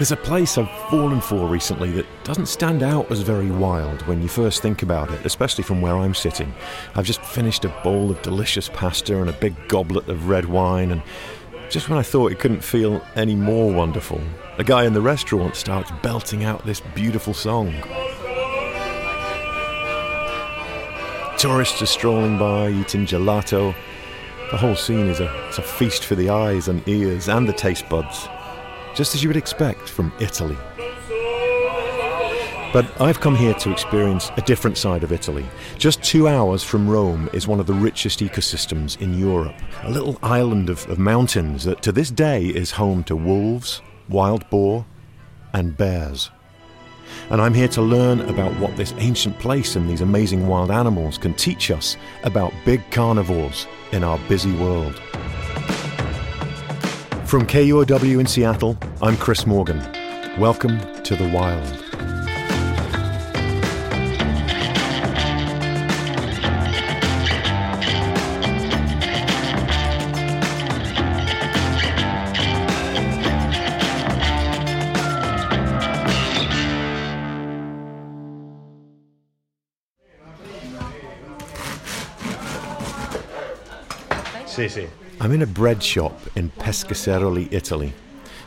There's a place I've fallen for recently that doesn't stand out as very wild when you first think about it, especially from where I'm sitting. I've just finished a bowl of delicious pasta and a big goblet of red wine, and just when I thought it couldn't feel any more wonderful, a guy in the restaurant starts belting out this beautiful song. Tourists are strolling by, eating gelato. The whole scene is a, a feast for the eyes and ears and the taste buds just as you would expect from Italy. But I've come here to experience a different side of Italy. Just two hours from Rome is one of the richest ecosystems in Europe, a little island of, of mountains that to this day is home to wolves, wild boar, and bears. And I'm here to learn about what this ancient place and these amazing wild animals can teach us about big carnivores in our busy world. From KUOW in Seattle, I'm Chris Morgan. Welcome to the Wild. Sì, sì. I'm in a bread shop in Pescasseroli, Italy.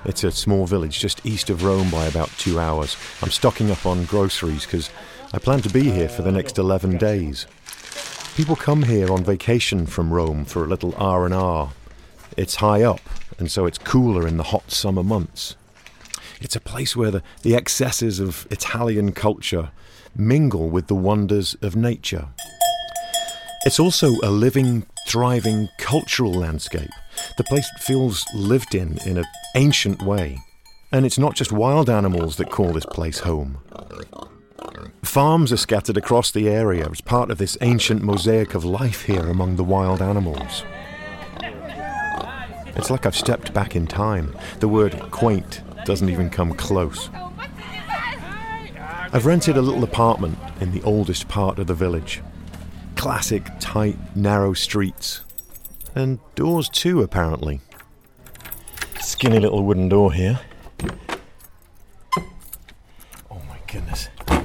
It's a small village just east of Rome by about two hours. I'm stocking up on groceries because I plan to be here for the next 11 days. People come here on vacation from Rome for a little R&R. It's high up, and so it's cooler in the hot summer months. It's a place where the, the excesses of Italian culture mingle with the wonders of nature. It's also a living, thriving cultural landscape. The place feels lived in in an ancient way. And it's not just wild animals that call this place home. Farms are scattered across the area as part of this ancient mosaic of life here among the wild animals. It's like I've stepped back in time. The word quaint doesn't even come close. I've rented a little apartment in the oldest part of the village classic, tight, narrow streets. And doors too, apparently. Skinny little wooden door here. Oh my goodness. I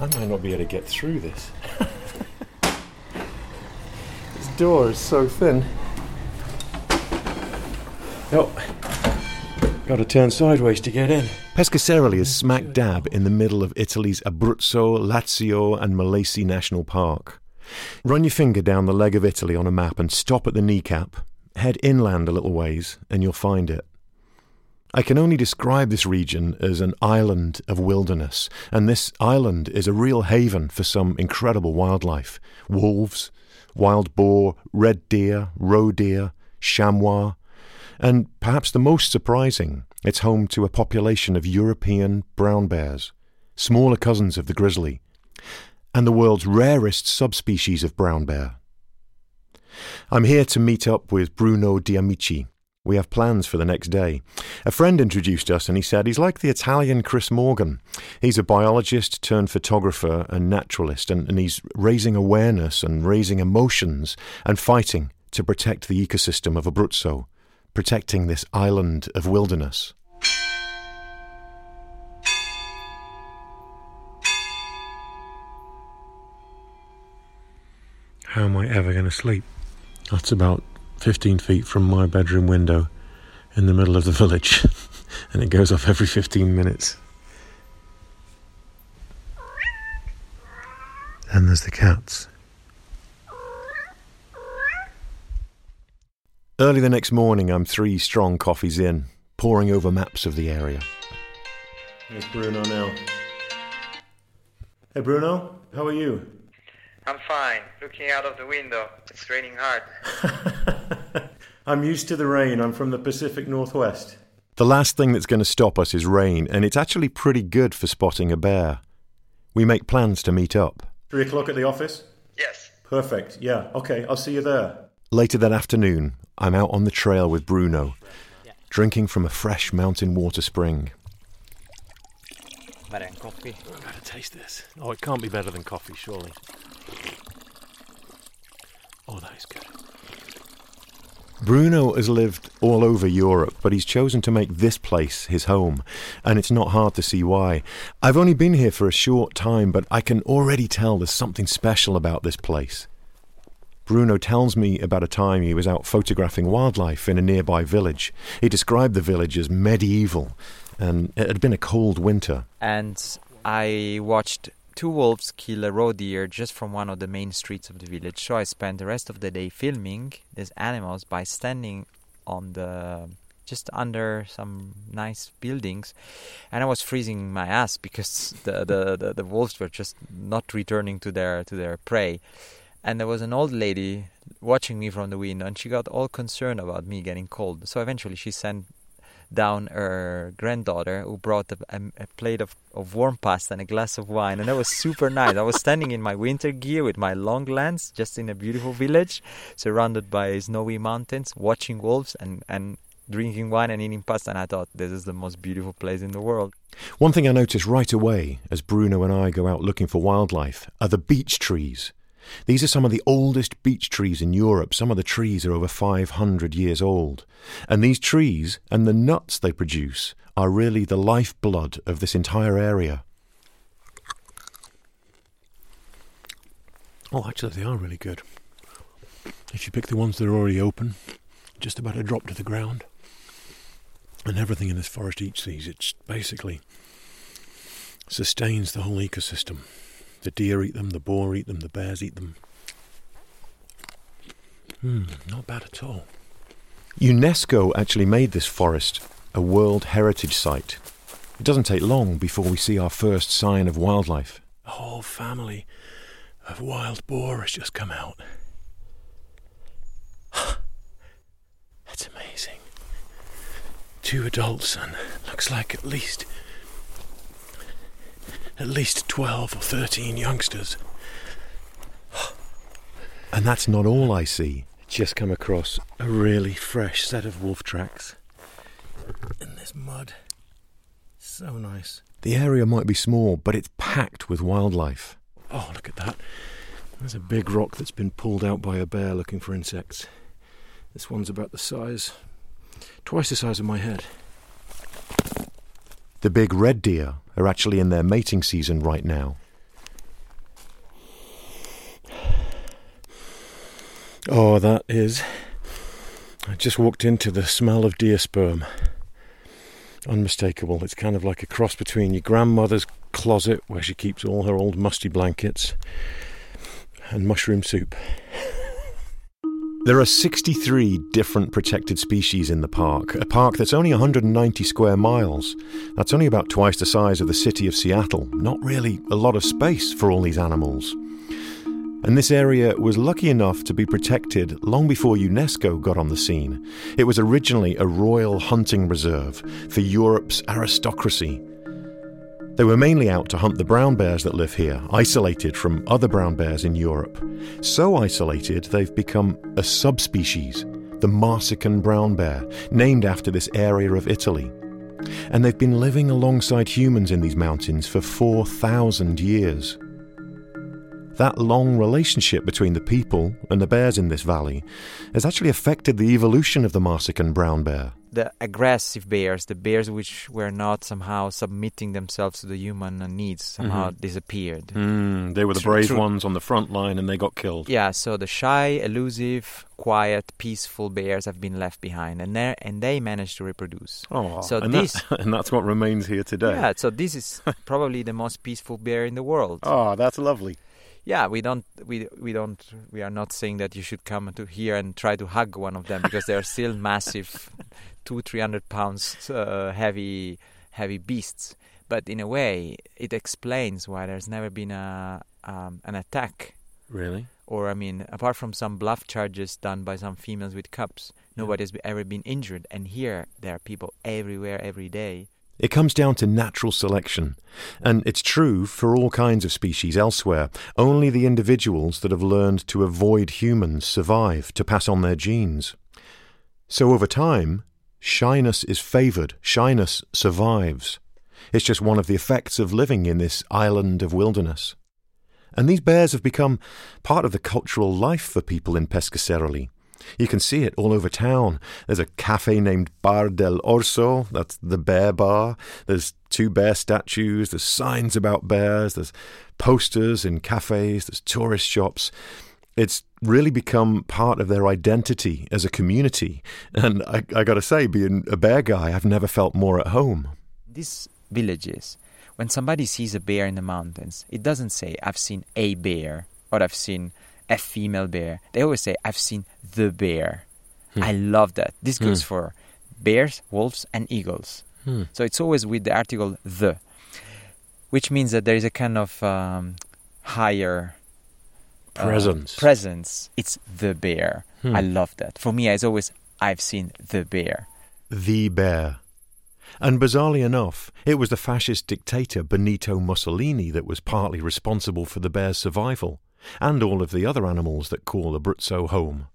might not be able to get through this. this door is so thin. Oh, got to turn sideways to get in. Pescasseroli is smack dab in the middle of Italy's Abruzzo, Lazio, and Molise National Park. Run your finger down the leg of Italy on a map and stop at the kneecap. Head inland a little ways, and you'll find it. I can only describe this region as an island of wilderness, and this island is a real haven for some incredible wildlife wolves, wild boar, red deer, roe deer, chamois, and perhaps the most surprising, it's home to a population of European brown bears, smaller cousins of the grizzly, and the world's rarest subspecies of brown bear. I'm here to meet up with Bruno D'Amicis. We have plans for the next day. A friend introduced us and he said he's like the Italian Chris Morgan. He's a biologist turned photographer and naturalist, and, and he's raising awareness and raising emotions and fighting to protect the ecosystem of Abruzzo, protecting this island of wilderness. How am I ever going to sleep? That's about 15 feet from my bedroom window in the middle of the village, and it goes off every 15 minutes. And there's the cats. Early the next morning, I'm three strong coffees in, poring over maps of the area. Here's Bruno now. Hey, Bruno, how are you? I'm fine. Looking out of the window. It's raining hard. I'm used to the rain. I'm from the Pacific Northwest. The last thing that's going to stop us is rain, and it's actually pretty good for spotting a bear. We make plans to meet up. Three o'clock at the office? Yes. Perfect. Yeah. Okay, I'll see you there. Later that afternoon, I'm out on the trail with Bruno, drinking from a fresh mountain water spring. Better than coffee. I've got to taste this. Oh, it can't be better than coffee, surely. Oh, that is good. Bruno has lived all over Europe, but he's chosen to make this place his home, and it's not hard to see why. I've only been here for a short time, but I can already tell there's something special about this place. Bruno tells me about a time he was out photographing wildlife in a nearby village. He described the village as medieval, and it had been a cold winter. And I watched two wolves kill a roe deer just from one of the main streets of the village. So I spent the rest of the day filming these animals by standing on the just under some nice buildings and I was freezing my ass because the, the, the, the wolves were just not returning to their to their prey. And there was an old lady watching me from the window and she got all concerned about me getting cold. So eventually she sent down her granddaughter who brought a, a, plate of, of warm pasta and a glass of wine. And that was super nice. I was standing in my winter gear with my long lens just in a beautiful village surrounded by snowy mountains watching wolves and, and drinking wine and eating pasta. And i thought this is the most beautiful place in the world. One thing i noticed right away as bruno and i go out looking for wildlife are the beech trees these are some of the oldest beech trees in Europe. Some of the trees are over 500 years old. And these trees and the nuts they produce are really the lifeblood of this entire area. Oh, actually, they are really good. If you pick the ones that are already open, just about a drop to the ground, and everything in this forest eats these, it basically sustains the whole ecosystem. The deer eat them, the boar eat them, the bears eat them. Hmm, not bad at all. UNESCO actually made this forest a World Heritage Site. It doesn't take long before we see our first sign of wildlife. A whole family of wild boar has just come out. That's amazing. Two adults and looks like at least at least 12 or 13 youngsters. And that's not all I see. Just come across a really fresh set of wolf tracks in this mud. So nice. The area might be small, but it's packed with wildlife. Oh, look at that. There's a big rock that's been pulled out by a bear looking for insects. This one's about the size, twice the size of my head. The big red deer are actually in their mating season right now. Oh, that is. I just walked into the smell of deer sperm. Unmistakable. It's kind of like a cross between your grandmother's closet, where she keeps all her old musty blankets, and mushroom soup. There are 63 different protected species in the park, a park that's only 190 square miles. That's only about twice the size of the city of Seattle. Not really a lot of space for all these animals. And this area was lucky enough to be protected long before UNESCO got on the scene. It was originally a royal hunting reserve for Europe's aristocracy they were mainly out to hunt the brown bears that live here, isolated from other brown bears in Europe. So isolated, they've become a subspecies, the Marsican brown bear, named after this area of Italy. And they've been living alongside humans in these mountains for 4,000 years. That long relationship between the people and the bears in this valley has actually affected the evolution of the Marsican brown bear the aggressive bears, the bears which were not somehow submitting themselves to the human needs, somehow mm-hmm. disappeared. Mm, they were the brave ones on the front line and they got killed. Yeah, so the shy, elusive, quiet, peaceful bears have been left behind and, they and they managed to reproduce. Oh, so and, this, that, and that's what remains here today. Yeah, so this is probably the most peaceful bear in the world. Oh, that's lovely yeah we don't we we don't we are not saying that you should come to here and try to hug one of them because they are still massive two three hundred pounds uh, heavy heavy beasts. But in a way, it explains why there's never been a um, an attack. Really? Or I mean, apart from some bluff charges done by some females with cubs, nobody has ever been injured. And here, there are people everywhere, every day. It comes down to natural selection, and it's true for all kinds of species elsewhere. Only the individuals that have learned to avoid humans survive to pass on their genes. So over time, Shyness is favoured, shyness survives. It's just one of the effects of living in this island of wilderness. And these bears have become part of the cultural life for people in Pescasseroli. You can see it all over town. There's a cafe named Bar del Orso, that's the bear bar. There's two bear statues, there's signs about bears, there's posters in cafes, there's tourist shops. It's really become part of their identity as a community. And I, I gotta say, being a bear guy, I've never felt more at home. These villages, when somebody sees a bear in the mountains, it doesn't say, I've seen a bear or I've seen a female bear. They always say, I've seen the bear. Hmm. I love that. This goes hmm. for bears, wolves, and eagles. Hmm. So it's always with the article the, which means that there is a kind of um, higher uh, presence. Uh, presence. It's the bear. Hmm. I love that. For me, it's always, I've seen the bear. The bear. And bizarrely enough, it was the fascist dictator Benito Mussolini that was partly responsible for the bear's survival and all of the other animals that call Abruzzo home.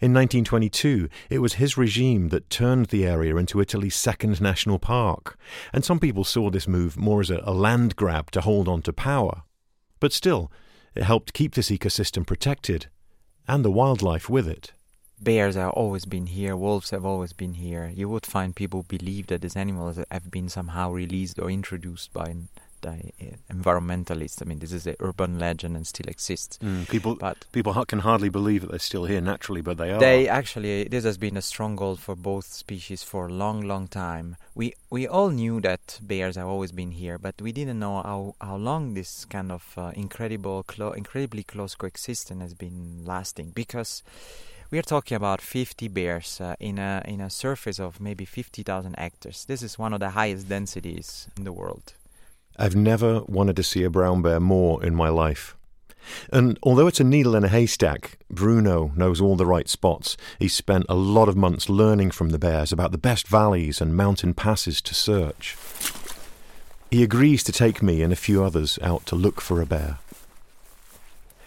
In 1922, it was his regime that turned the area into Italy's second national park, and some people saw this move more as a, a land grab to hold on to power. But still, it helped keep this ecosystem protected, and the wildlife with it. Bears have always been here, wolves have always been here. You would find people believe that these animals have been somehow released or introduced by environmentalists. I mean, this is an urban legend and still exists. Mm, people, but people can hardly believe that they're still here naturally, but they are. They actually, this has been a stronghold for both species for a long, long time. We we all knew that bears have always been here, but we didn't know how how long this kind of uh, incredible, clo- incredibly close coexistence has been lasting because we are talking about 50 bears uh, in a in a surface of maybe 50,000 hectares. This is one of the highest densities in the world. I've never wanted to see a brown bear more in my life. And although it's a needle in a haystack, Bruno knows all the right spots. He's spent a lot of months learning from the bears about the best valleys and mountain passes to search. He agrees to take me and a few others out to look for a bear.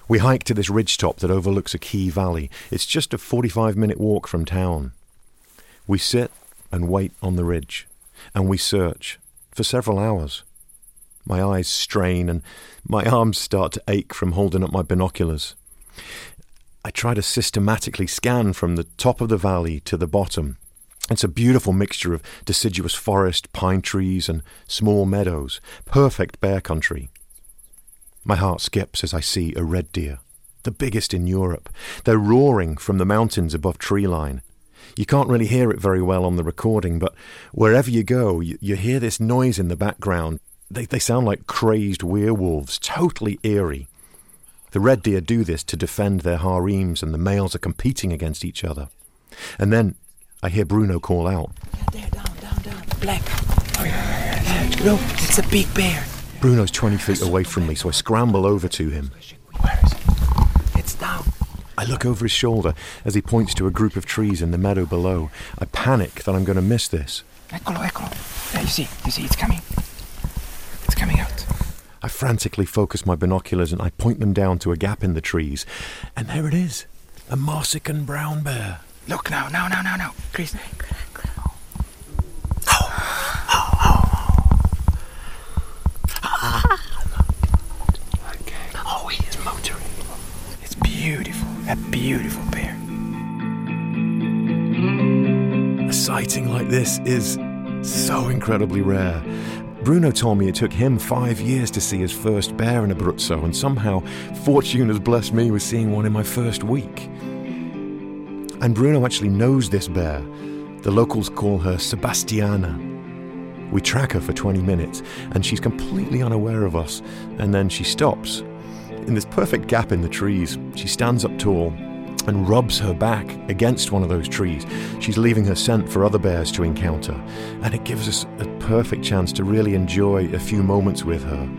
We hike to this ridgetop that overlooks a key valley. It's just a 45 minute walk from town. We sit and wait on the ridge, and we search for several hours. My eyes strain and my arms start to ache from holding up my binoculars. I try to systematically scan from the top of the valley to the bottom. It's a beautiful mixture of deciduous forest, pine trees, and small meadows. Perfect bear country. My heart skips as I see a red deer, the biggest in Europe. They're roaring from the mountains above tree line. You can't really hear it very well on the recording, but wherever you go, you, you hear this noise in the background they, they sound like crazed werewolves, totally eerie. The red deer do this to defend their harems, and the males are competing against each other. And then I hear Bruno call out. Yeah, there, down, down, down. Black. Oh, yeah, yeah, yeah. Look, it's a big bear. Bruno's 20 feet away from me, so I scramble over to him. Where is it? It's down. I look over his shoulder as he points to a group of trees in the meadow below. I panic that I'm going to miss this. Eccolo, eccolo. There, you see, you see, it's coming. I frantically focus my binoculars and I point them down to a gap in the trees. And there it is a Marsican brown bear. Look now, now, now, now, now. Chris. Okay. Oh, he is motoring. It's beautiful. A beautiful bear. A sighting like this is so incredibly rare. Bruno told me it took him five years to see his first bear in Abruzzo, and somehow fortune has blessed me with seeing one in my first week. And Bruno actually knows this bear. The locals call her Sebastiana. We track her for 20 minutes, and she's completely unaware of us, and then she stops. In this perfect gap in the trees, she stands up tall and rubs her back against one of those trees. She's leaving her scent for other bears to encounter, and it gives us a perfect chance to really enjoy a few moments with her.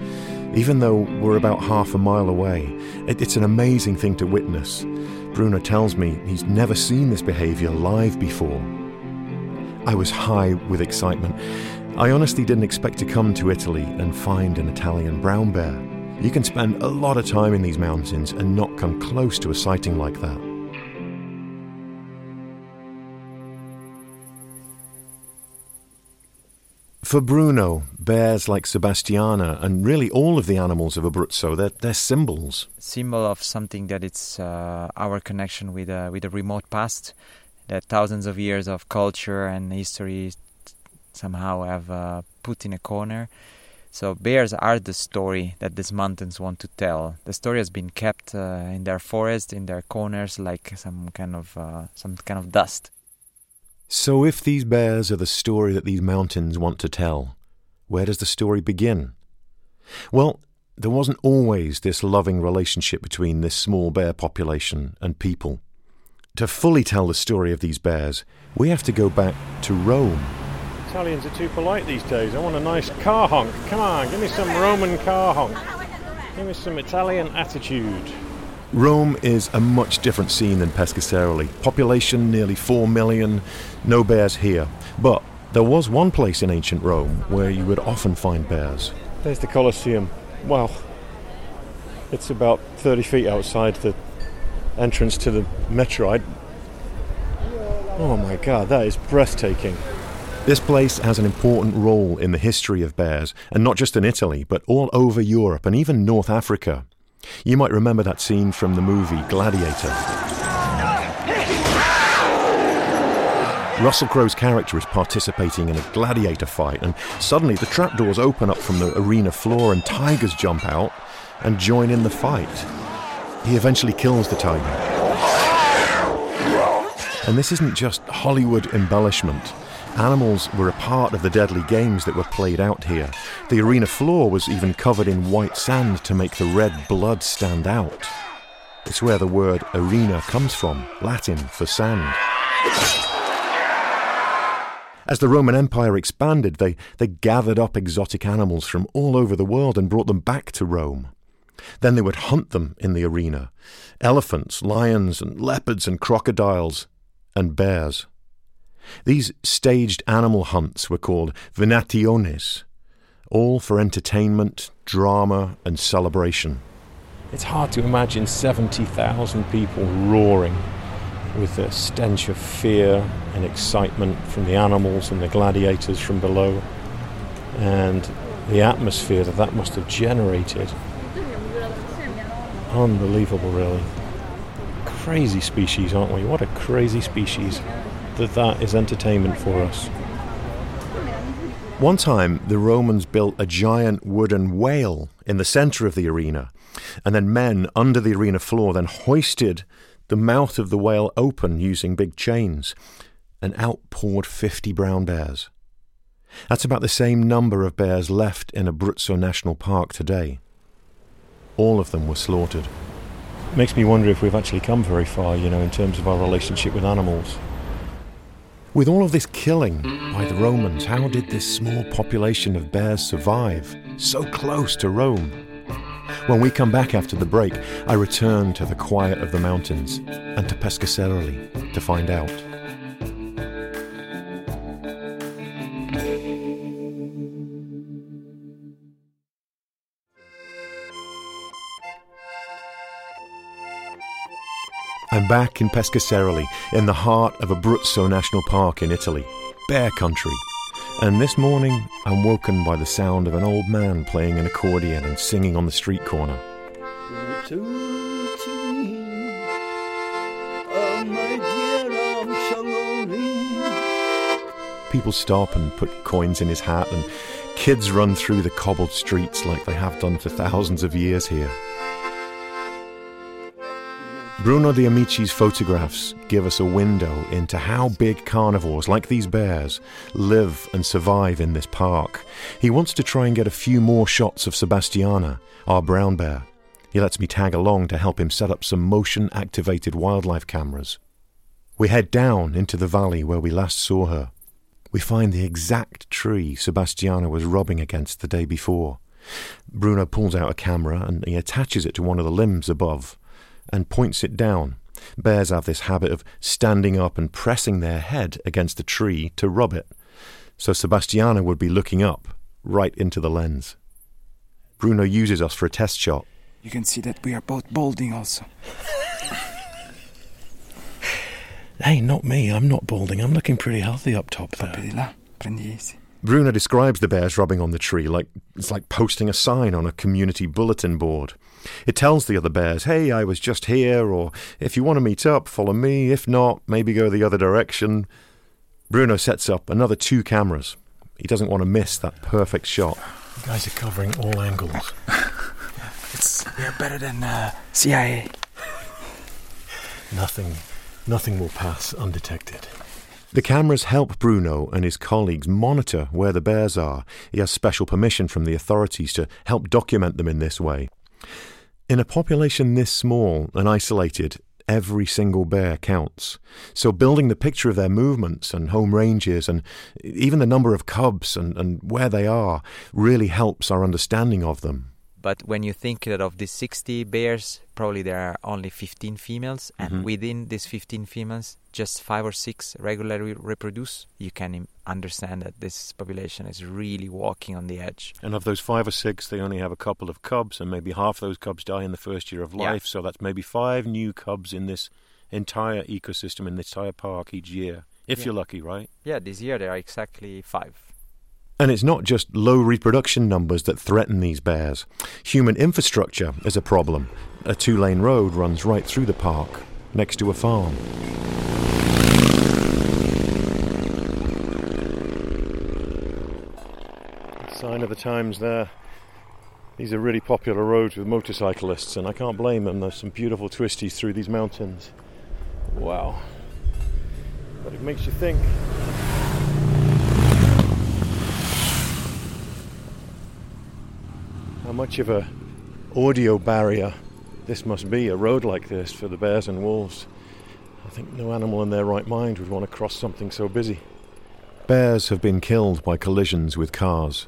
Even though we're about half a mile away, it's an amazing thing to witness. Bruno tells me he's never seen this behavior live before. I was high with excitement. I honestly didn't expect to come to Italy and find an Italian brown bear. You can spend a lot of time in these mountains and not come close to a sighting like that. For Bruno, bears like Sebastiana and really all of the animals of Abruzzo, they're, they're symbols. Symbol of something that it's uh, our connection with, uh, with the remote past, that thousands of years of culture and history somehow have uh, put in a corner. So bears are the story that these mountains want to tell. The story has been kept uh, in their forest, in their corners, like some kind of uh, some kind of dust. So, if these bears are the story that these mountains want to tell, where does the story begin? Well, there wasn't always this loving relationship between this small bear population and people. To fully tell the story of these bears, we have to go back to Rome. Italians are too polite these days. I want a nice car honk. Come on, give me some Roman car honk. Give me some Italian attitude. Rome is a much different scene than Pescasseroli. Population nearly 4 million, no bears here. But there was one place in ancient Rome where you would often find bears. There's the Colosseum. Wow. It's about 30 feet outside the entrance to the Metro. Oh my god, that is breathtaking. This place has an important role in the history of bears, and not just in Italy, but all over Europe and even North Africa. You might remember that scene from the movie Gladiator. Russell Crowe's character is participating in a gladiator fight, and suddenly the trapdoors open up from the arena floor, and tigers jump out and join in the fight. He eventually kills the tiger. And this isn't just Hollywood embellishment. Animals were a part of the deadly games that were played out here. The arena floor was even covered in white sand to make the red blood stand out. It's where the word arena comes from, Latin for sand. As the Roman Empire expanded, they, they gathered up exotic animals from all over the world and brought them back to Rome. Then they would hunt them in the arena elephants, lions, and leopards, and crocodiles, and bears. These staged animal hunts were called venationes, all for entertainment, drama, and celebration. It's hard to imagine 70,000 people roaring with the stench of fear and excitement from the animals and the gladiators from below, and the atmosphere that that must have generated. Unbelievable, really. Crazy species, aren't we? What a crazy species that that is entertainment for us. One time, the Romans built a giant wooden whale in the center of the arena, and then men under the arena floor then hoisted the mouth of the whale open using big chains, and out poured 50 brown bears. That's about the same number of bears left in Abruzzo National Park today. All of them were slaughtered. It Makes me wonder if we've actually come very far, you know, in terms of our relationship with animals. With all of this killing by the Romans, how did this small population of bears survive so close to Rome? When we come back after the break, I return to the quiet of the mountains and to Pescasseroli to find out. Back in Pescasseroli, in the heart of Abruzzo National Park in Italy, bear country. And this morning, I'm woken by the sound of an old man playing an accordion and singing on the street corner. People stop and put coins in his hat, and kids run through the cobbled streets like they have done for thousands of years here. Bruno D'Amicis photographs give us a window into how big carnivores like these bears live and survive in this park. He wants to try and get a few more shots of Sebastiana, our brown bear. He lets me tag along to help him set up some motion activated wildlife cameras. We head down into the valley where we last saw her. We find the exact tree Sebastiana was rubbing against the day before. Bruno pulls out a camera and he attaches it to one of the limbs above and points it down. Bears have this habit of standing up and pressing their head against a tree to rub it. So Sebastiana would be looking up, right into the lens. Bruno uses us for a test shot. You can see that we are both balding also. hey, not me. I'm not balding. I'm looking pretty healthy up top there. Prendi là, prendi easy. Bruno describes the bears rubbing on the tree like it's like posting a sign on a community bulletin board. It tells the other bears, hey, I was just here, or if you want to meet up, follow me. If not, maybe go the other direction. Bruno sets up another two cameras. He doesn't want to miss that perfect shot. You guys are covering all angles. It's we're better than uh, CIA. Nothing, nothing will pass undetected. The cameras help Bruno and his colleagues monitor where the bears are. He has special permission from the authorities to help document them in this way. In a population this small and isolated, every single bear counts. So building the picture of their movements and home ranges and even the number of cubs and, and where they are really helps our understanding of them. But when you think that of these 60 bears, probably there are only 15 females, and Mhm. within these 15 females, just five or six regularly reproduce. You can understand that this population is really walking on the edge. And of those five or six, they only have a couple of cubs, and maybe half those cubs die in the first year of Yeah. life. So that's maybe five new cubs in this entire ecosystem, in this entire park each year, if Yeah. you're lucky, right? Yeah, this year there are exactly five. And it's not just low reproduction numbers that threaten these bears. Human infrastructure is a problem. A two lane road runs right through the park, next to a farm. Sign of the times there. These are really popular roads with motorcyclists, and I can't blame them. There's some beautiful twisties through these mountains. Wow. But it makes you think. Much of a audio barrier this must be, a road like this, for the bears and wolves. I think no animal in their right mind would want to cross something so busy. Bears have been killed by collisions with cars.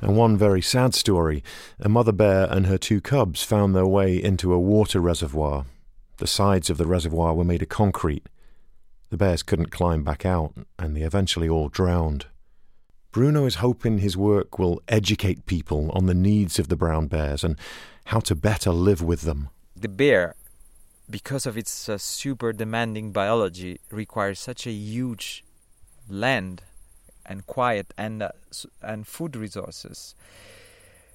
And one very sad story a mother bear and her two cubs found their way into a water reservoir. The sides of the reservoir were made of concrete. The bears couldn't climb back out, and they eventually all drowned. Bruno is hoping his work will educate people on the needs of the brown bears and how to better live with them. The bear, because of its uh, super demanding biology, requires such a huge land and quiet and uh, and food resources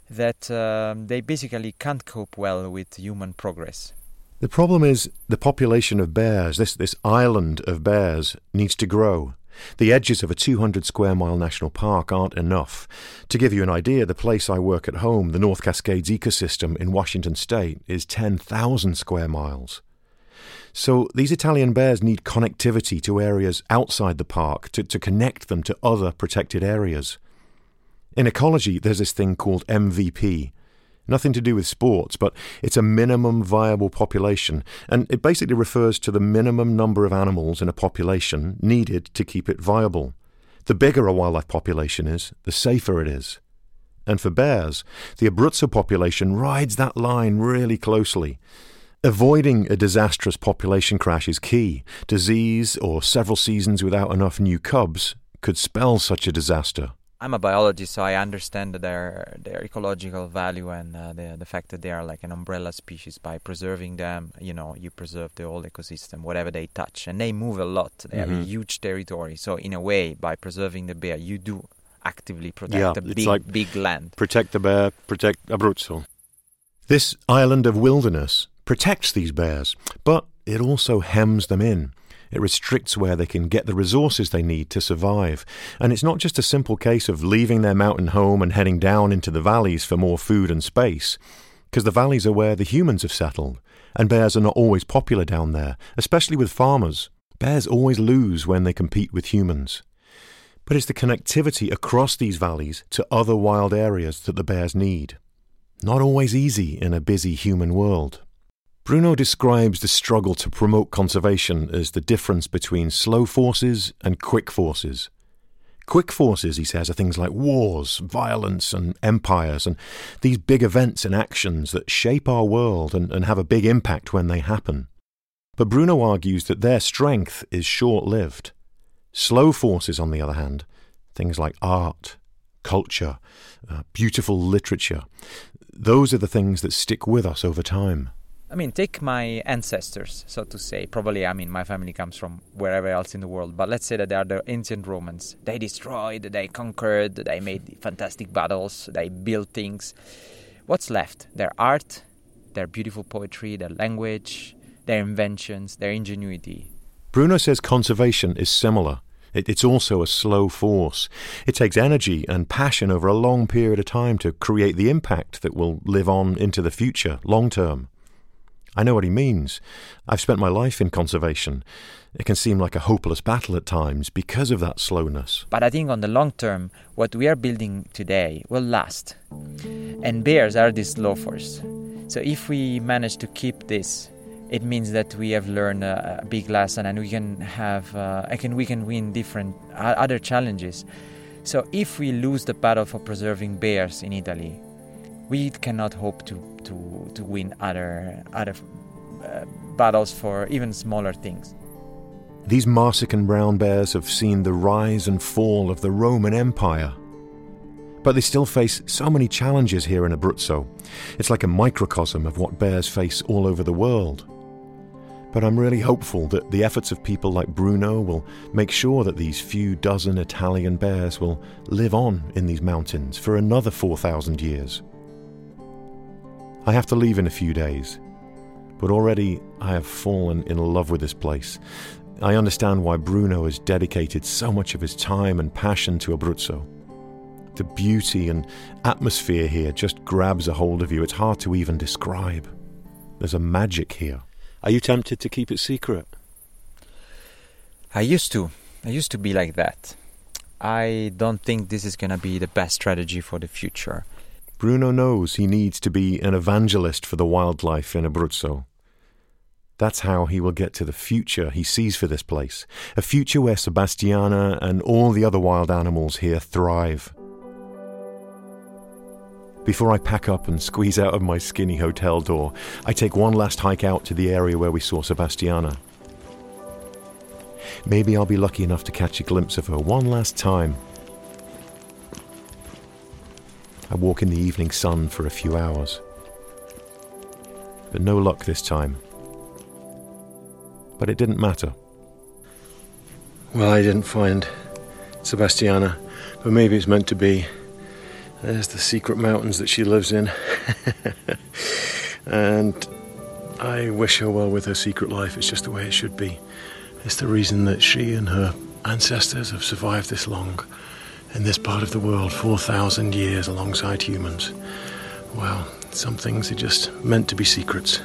that um, they basically can't cope well with human progress. The problem is the population of bears, this, this island of bears, needs to grow. The edges of a 200 square mile national park aren't enough. To give you an idea, the place I work at home, the North Cascades ecosystem in Washington state, is 10,000 square miles. So these Italian bears need connectivity to areas outside the park to, to connect them to other protected areas. In ecology, there's this thing called MVP. Nothing to do with sports, but it's a minimum viable population, and it basically refers to the minimum number of animals in a population needed to keep it viable. The bigger a wildlife population is, the safer it is. And for bears, the Abruzzo population rides that line really closely. Avoiding a disastrous population crash is key. Disease or several seasons without enough new cubs could spell such a disaster. I'm a biologist, so I understand their their ecological value and uh, the the fact that they are like an umbrella species. By preserving them, you know, you preserve the whole ecosystem, whatever they touch, and they move a lot. They have a Mhm. huge territory. So in a way, by preserving the bear, you do actively protect Yeah, it's big like- big land. Protect the bear, protect Abruzzo. This island of wilderness protects these bears, but it also hems them in. It restricts where they can get the resources they need to survive. And it's not just a simple case of leaving their mountain home and heading down into the valleys for more food and space, because the valleys are where the humans have settled, and bears are not always popular down there, especially with farmers. Bears always lose when they compete with humans. But it's the connectivity across these valleys to other wild areas that the bears need. Not always easy in a busy human world. Bruno describes the struggle to promote conservation as the difference between slow forces and quick forces. Quick forces, he says, are things like wars, violence, and empires, and these big events and actions that shape our world and, and have a big impact when they happen. But Bruno argues that their strength is short lived. Slow forces, on the other hand, things like art, culture, uh, beautiful literature, those are the things that stick with us over time. I mean, take my ancestors, so to say. Probably, I mean, my family comes from wherever else in the world, but let's say that they are the ancient Romans. They destroyed, they conquered, they made fantastic battles, they built things. What's left? Their art, their beautiful poetry, their language, their inventions, their ingenuity. Bruno says conservation is similar. It, it's also a slow force. It takes energy and passion over a long period of time to create the impact that will live on into the future, long term. I know what he means. I've spent my life in conservation. It can seem like a hopeless battle at times because of that slowness. But I think on the long term, what we are building today will last. And bears are this slow force. So if we manage to keep this, it means that we have learned a, big lesson and we can have, uh, can, we can win different uh, other challenges. So if we lose the battle for preserving bears in Italy, we cannot hope to to to win other other uh, battles for even smaller things. These Marsican brown bears have seen the rise and fall of the Roman Empire. But they still face so many challenges here in Abruzzo. It's like a microcosm of what bears face all over the world. But I'm really hopeful that the efforts of people like Bruno will make sure that these few dozen Italian bears will live on in these mountains for another 4,000 years. I have to leave in a few days, but already I have fallen in love with this place. I understand why Bruno has dedicated so much of his time and passion to Abruzzo. The beauty and atmosphere here just grabs a hold of you. It's hard to even describe. There's a magic here. Are you tempted to keep it secret? I used to. I used to be like that. I don't think this is going to be the best strategy for the future. Bruno knows he needs to be an evangelist for the wildlife in Abruzzo. That's how he will get to the future he sees for this place a future where Sebastiana and all the other wild animals here thrive. Before I pack up and squeeze out of my skinny hotel door, I take one last hike out to the area where we saw Sebastiana. Maybe I'll be lucky enough to catch a glimpse of her one last time I walk in the evening sun for a few hours. But no luck this time. But it didn't matter. Well, I didn't find Sebastiana, but maybe it's meant to be. There's the secret mountains that she lives in. and I wish her well with her secret life. It's just the way it should be. It's the reason that she and her ancestors have survived this long in this part of the world 4,000 years alongside humans. Well, some things are just meant to be secrets.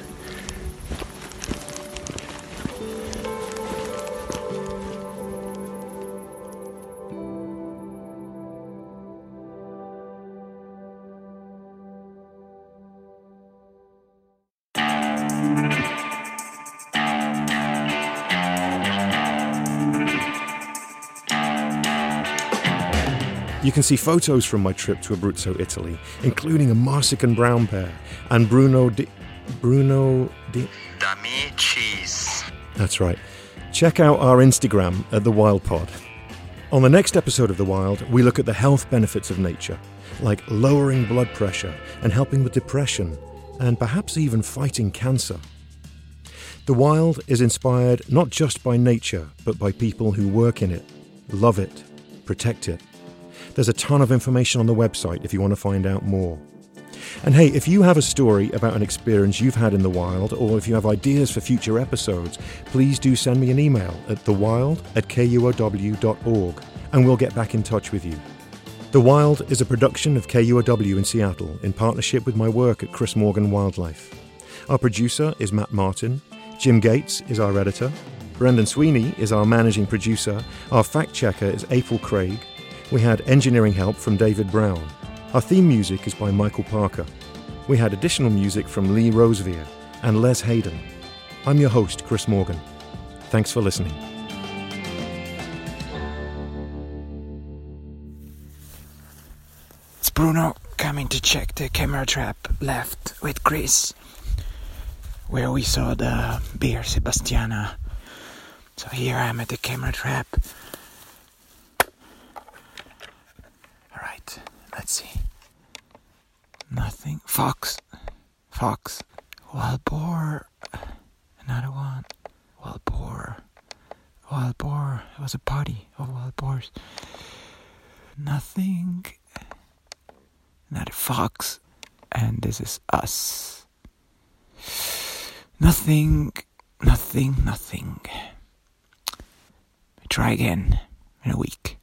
You can see photos from my trip to Abruzzo, Italy, including a Marsican brown bear and Bruno di. Bruno di. Dami cheese. That's right. Check out our Instagram at The Wild Pod. On the next episode of The Wild, we look at the health benefits of nature, like lowering blood pressure and helping with depression, and perhaps even fighting cancer. The Wild is inspired not just by nature, but by people who work in it, love it, protect it, there's a ton of information on the website if you want to find out more. And hey, if you have a story about an experience you've had in the wild, or if you have ideas for future episodes, please do send me an email at thewild at kuow.org and we'll get back in touch with you. The Wild is a production of KUOW in Seattle in partnership with my work at Chris Morgan Wildlife. Our producer is Matt Martin, Jim Gates is our editor, Brendan Sweeney is our managing producer, our fact checker is April Craig, we had engineering help from David Brown. Our theme music is by Michael Parker. We had additional music from Lee Rosevere and Les Hayden. I'm your host, Chris Morgan. Thanks for listening. It's Bruno coming to check the camera trap left with Chris, where we saw the bear Sebastiana. So here I'm at the camera trap. Let's see. Nothing. Fox. Fox. Wild boar. Another one. Wild boar. Wild boar. It was a party of wild boars. Nothing. Another fox. And this is us. Nothing. Nothing. Nothing. Try again in a week.